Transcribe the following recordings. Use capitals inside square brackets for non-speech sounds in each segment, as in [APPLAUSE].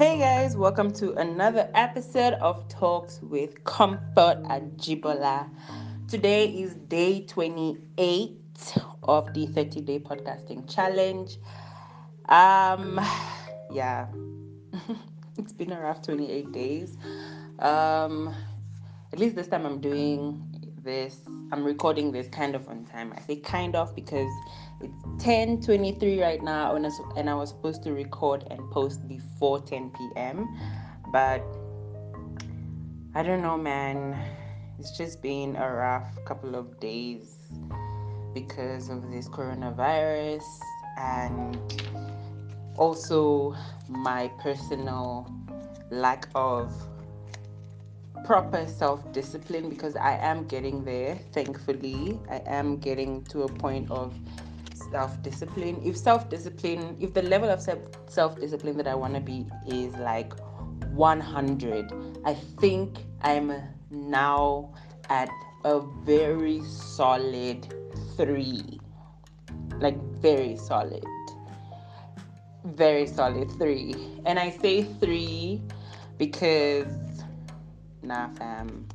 Hey guys, welcome to another episode of Talks with Comfort Ajibola. Today is day 28 of the 30 day podcasting challenge. Um, yeah, [LAUGHS] it's been a rough 28 days. Um, at least this time I'm doing this, I'm recording this kind of on time. I say kind of because it's 10:23 right now, and I, and I was supposed to record and post before 10 p.m. But I don't know, man. It's just been a rough couple of days because of this coronavirus and also my personal lack of proper self discipline because I am getting there, thankfully. I am getting to a point of self discipline. If self discipline, if the level of self discipline that I want to be is like 100, I think I'm now at a very solid three. Like, very solid. Very solid three. And I say three because, nah, fam,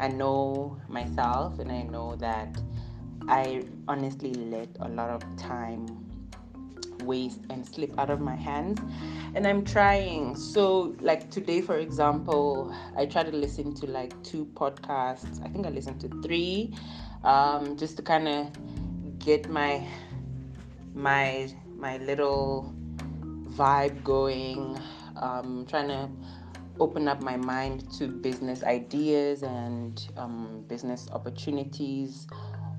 I know myself and I know that I honestly let a lot of time waste and slip out of my hands. And i'm trying. So like today for example i try to listen to like two podcasts. I think i listened to three um, just to kind of get my my my little vibe going. Um, trying to open up my mind to business ideas and um, business opportunities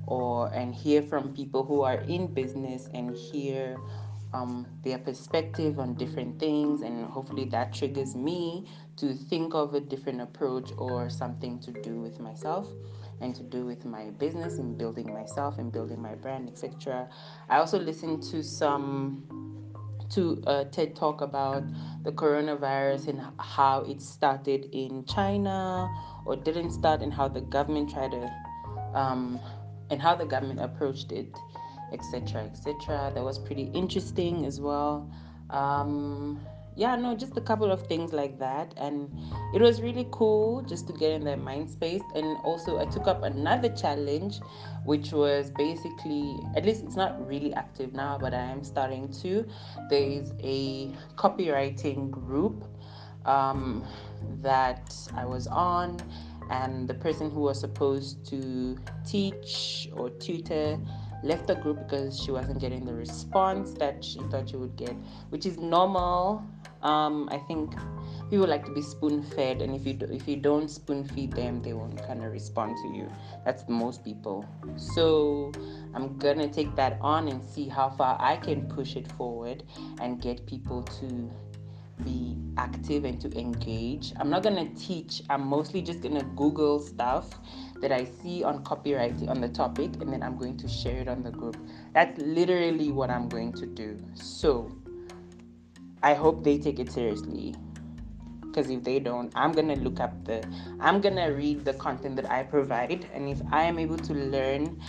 or and hear from people who are in business and hear um, their perspective on different things. And hopefully that triggers me to think of a different approach or something to do with myself and to do with my business and building myself and building my brand etc i also listen to some to a TED talk about the coronavirus and how it started in China or didn't start, and how the government tried to um, and how the government approached it, etc., etc. That was pretty interesting as well. Um, yeah, no, just a couple of things like that, and it was really cool just to get in that mind space. And also, I took up another challenge, which was basically at least it's not really active now, but I am starting to. There's a copywriting group um, that I was on and the person who was supposed to teach or tutor left the group because she wasn't getting the response that she thought she would get, which is normal. Um, I think people like to be spoon fed, and if you do, if you don't spoon feed them, they won't kind of respond to you. That's most people. So I'm gonna take that on and see how far I can push it forward and get people to be active and to engage. I'm not going to teach, I'm mostly just going to Google stuff that I see on copywriting on the topic and then I'm going to share it on the group. That's literally what I'm going to do. So I hope they take it seriously. Because if they don't, I'm going to look up the, I'm going to read the content that I provide. And if I am able to learn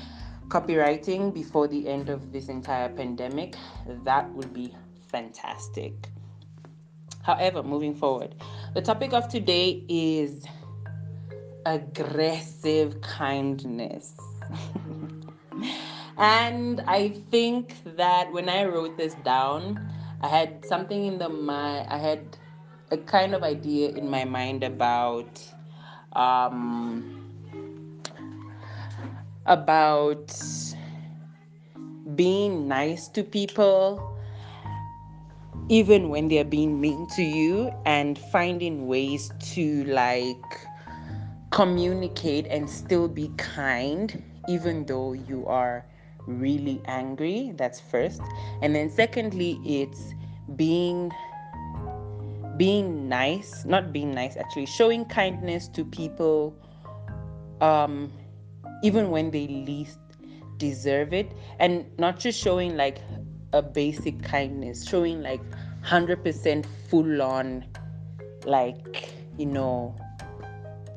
copywriting before the end of this entire pandemic, that would be fantastic. However, moving forward, the topic of today is aggressive kindness. [LAUGHS] and I think that when I wrote this down, I had something in the mind, I had a kind of idea in my mind about um, about being nice to people even when they're being mean to you and finding ways to like communicate and still be kind even though you are really angry that's first. And then secondly it's being being nice not being nice actually showing kindness to people um even when they least deserve it. And not just showing like a basic kindness, showing like 100% full on, like, you know,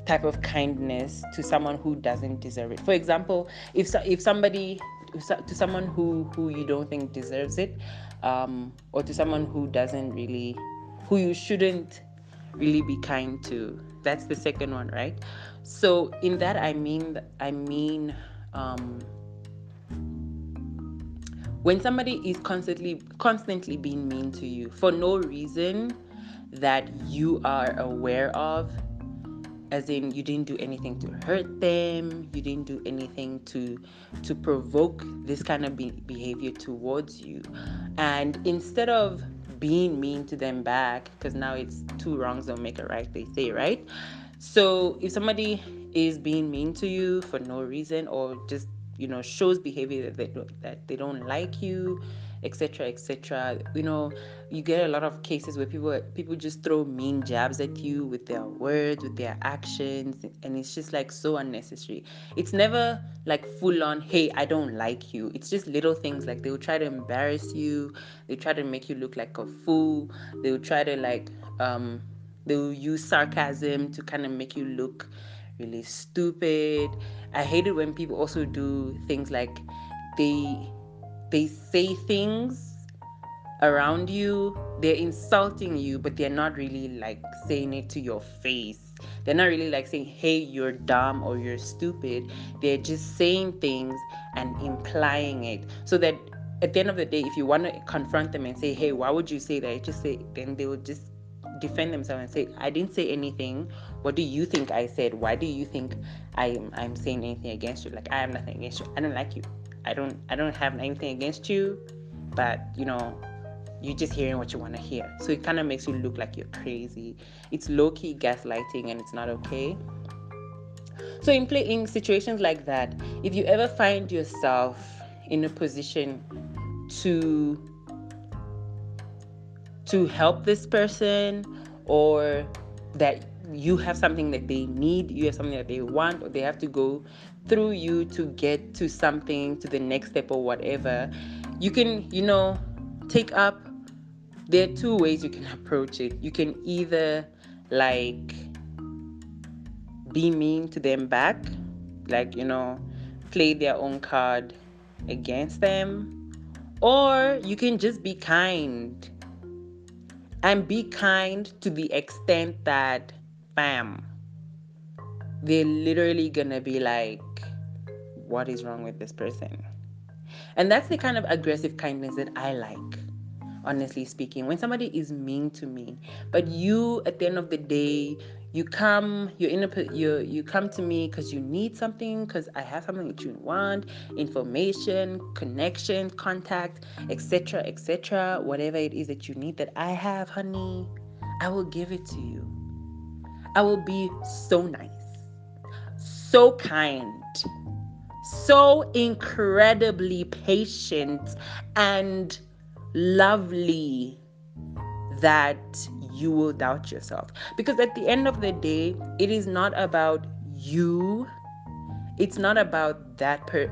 type of kindness to someone who doesn't deserve it. For example, if if somebody to someone who who you don't think deserves it, um, or to someone who doesn't really who you shouldn't really be kind to. That's the second one, right? So in that I mean I mean um, when somebody is constantly constantly being mean to you for no reason that you are aware of as in you didn't do anything to hurt them you didn't do anything to to provoke this kind of be- behavior towards you. And instead of being mean to them back because now it's two wrongs don't make a right they say right? So if somebody is being mean to you for no reason or just you know shows behavior that they, that they don't like you etc etc you know you get a lot of cases where people people just throw mean jabs at you with their words with their actions and it's just like so unnecessary. It's never like full on hey i don't like you. It's just little things like they will try to embarrass you they try to make you look like a fool they will try to like um they will use sarcasm to kind of make you look really stupid. I hate it when people also do things like they they say things around you they're insulting you but they're not really like saying it to your face. They're not really like saying hey you're dumb or you're stupid. They're just saying things and implying it. So that at the end of the day if you want to confront them and say hey why would you say that? Just say then they will just defend themselves and say i didn't say anything what do you think i said why do you think i'm i'm saying anything against you like i have nothing against you i don't like you I don't I don't have anything against you, but you know, you're just hearing what you want to hear. So it kind of makes you look like you're crazy. It's low key gaslighting and it's not okay. So in play in situations like that, if you ever find yourself in a position to to help this person or that you have something that they need, you have something that they want, or they have to go through you to get to something, to the next step or whatever, you can, you know, take up. There are two ways you can approach it. You can either like be mean to them back, like, you know, play their own card against them, or you can just be kind and be kind to the extent that, bam, they're literally gonna be like, what is wrong with this person? And that's the kind of aggressive kindness that I like, honestly speaking. When somebody is mean to me, but you, at the end of the day, you come, you're in a, you you come to me because you need something, because I have something that you want, information, connection, contact, etc., etc. Whatever it is that you need that I have, honey, I will give it to you. I will be so nice, so kind so incredibly patient and lovely that you will doubt yourself. Because at the end of the day, it is not about you. It's not about that per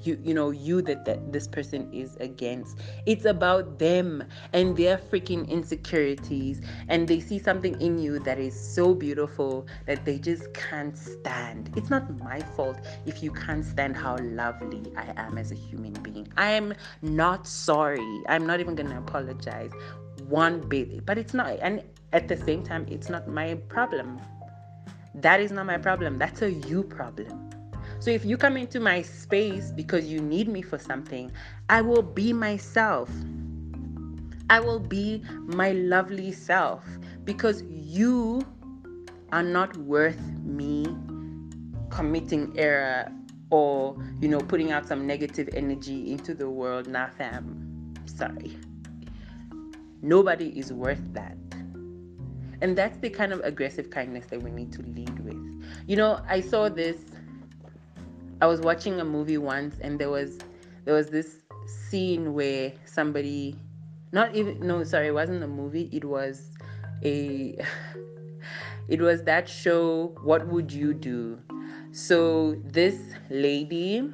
you you know you that, that this person is against. It's about them and their freaking insecurities. And they see something in you that is so beautiful that they just can't stand. It's not my fault if you can't stand how lovely i am as a human being. I am not sorry. I'm not even gonna apologize one bit but it's not and at the same time it's not my problem. That is not my problem. That's a you problem. So if you come into my space because you need me for something, I will be myself. I will be my lovely self because you are not worth me committing error or you know putting out some negative energy into the world. Nah fam. Sorry nobody is worth that. And that's the kind of aggressive kindness that we need to lead with. You know i saw this I was watching a movie once and there was there was this scene where somebody not even no sorry it wasn't a movie it was a [LAUGHS] it was that show what would you do? So this lady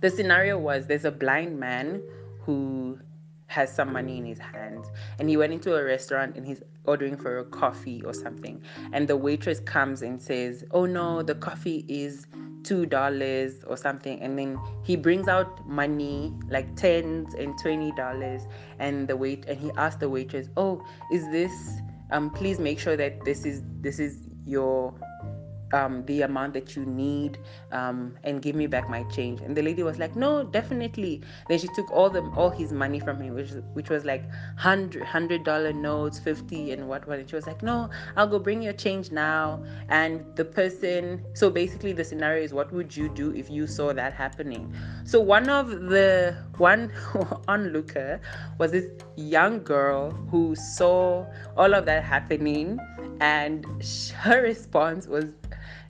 the scenario was there's a blind man who has some money in his hand and he went into a restaurant and he's ordering for a coffee or something. And the waitress comes and says oh no the coffee is two dollars or something. And then he brings out money like tens and twenty dollars. And the wait and he asked the waitress oh is this um please make sure that this is this is your um, the amount that you need um, and give me back my change. And the lady was like no definitely. Then she took all the all his money from him which which was like hundred hundred dollar notes 50 and what what. And she was like no i'll go bring your change now. And the person so basically the scenario is what would you do if you saw that happening? So one of the one [LAUGHS] onlooker was this young girl who saw all of that happening and her response was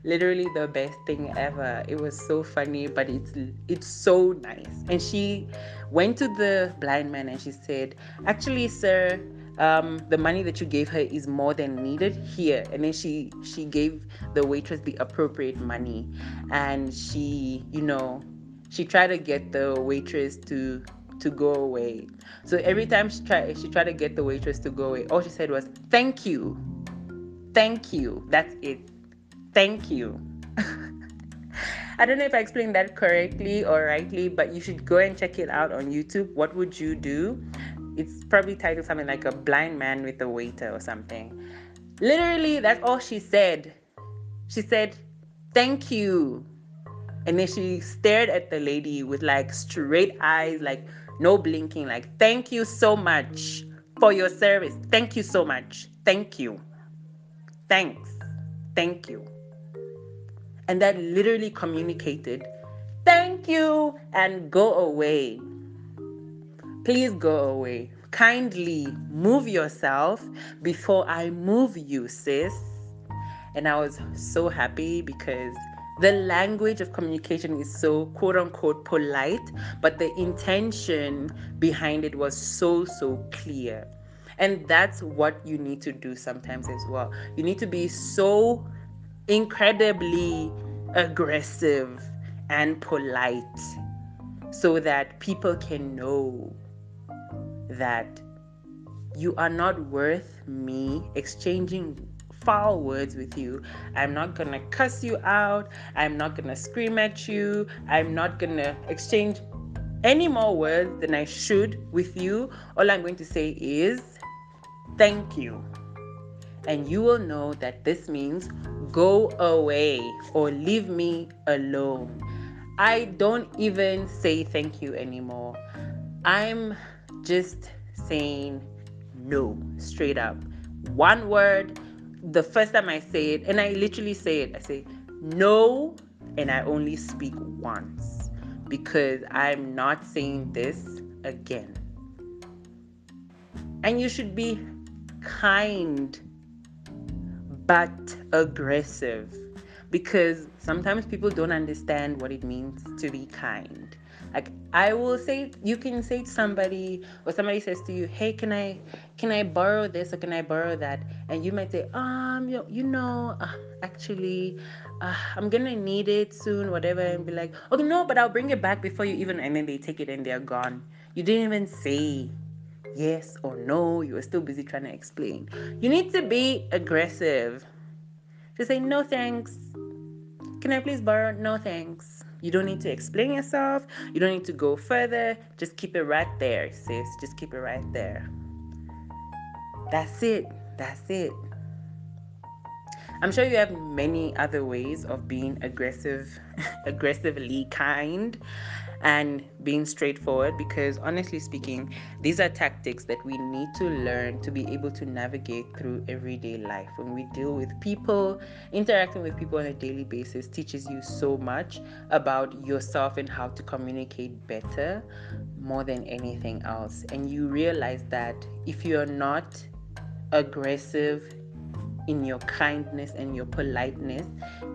literally the best thing ever. It was so funny, but it's it's so nice. And she went to the blind man and she said, "Actually, sir, um, the money that you gave her is more than needed here." And then she she gave the waitress the appropriate money, and she you know she tried to get the waitress to to go away. So every time she tried she tried to get the waitress to go away, all she said was, "Thank you." Thank you. That's it. Thank you. [LAUGHS] I don't know if I explained that correctly or rightly, but you should go and check it out on YouTube. What would you do? It's probably titled something like a blind man with a waiter or something. Literally, that's all she said. She said, Thank you. And then she stared at the lady with like straight eyes, like no blinking, like, Thank you so much for your service. Thank you so much. Thank you. Thanks. Thank you and that literally communicated, thank you, and go away. Please go away. Kindly move yourself before I move you, sis. And I was so happy because the language of communication is so quote unquote polite, but the intention behind it was so, so clear. And that's what you need to do sometimes as well. You need to be so incredibly aggressive and polite so that people can know that you are not worth me exchanging foul words with you. I'm not gonna cuss you out. I'm not gonna scream at you. I'm not gonna exchange any more words than I should with you. All I'm going to say is thank you and you will know that this means go away or leave me alone. I don't even say thank you anymore. I'm just saying no straight up. One word. The first time I say it, and I literally say it, I say no, and I only speak once because I'm not saying this again. And you should be kind but aggressive because sometimes people don't understand what it means to be kind. Like I will say, you can say to somebody, or somebody says to you, "Hey, can I, can I borrow this or can I borrow that?" And you might say, "Um, you, you know, uh, actually, uh, I'm gonna need it soon, whatever," and be like, "Okay, no, but I'll bring it back before you even," and then they take it and they're gone. You didn't even say yes or no. You were still busy trying to explain. You need to be aggressive. To say, no thanks. Can I please borrow? No thanks. You don't need to explain yourself. You don't need to go further. Just keep it right there, sis. Just keep it right there. That's it. That's it. I'm sure you have many other ways of being aggressive, [LAUGHS] aggressively kind and being straightforward because honestly speaking these are tactics that we need to learn to be able to navigate through everyday life. When we deal with people interacting with people on a daily basis teaches you so much about yourself and how to communicate better more than anything else. And you realize that if you're not aggressive in your kindness and your politeness,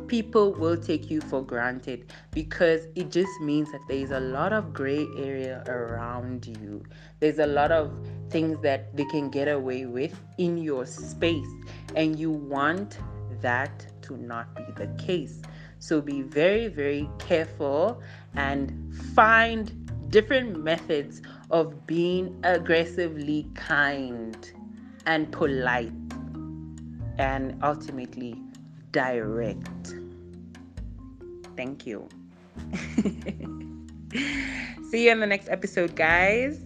people will take you for granted because it just means that there is a lot of gray area around you. There's a lot of things that they can get away with in your space, and you want that to not be the case. So be very, very careful and find different methods of being aggressively kind and polite and ultimately direct. Thank you. [LAUGHS] See you in the next episode, guys.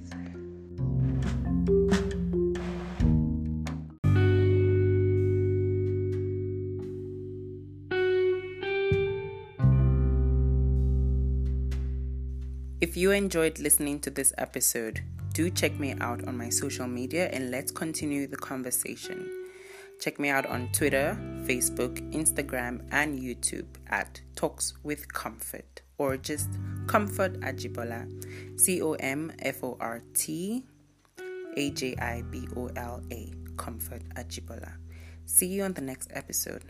If you enjoyed listening to this episode, do check me out on my social media and let's continue the conversation. Check me out on Twitter, Facebook, Instagram, and YouTube at Talks with Comfort or just Comfort Ajibola. C O M F O R T A J I B O L A. Comfort Ajibola. See you on the next episode.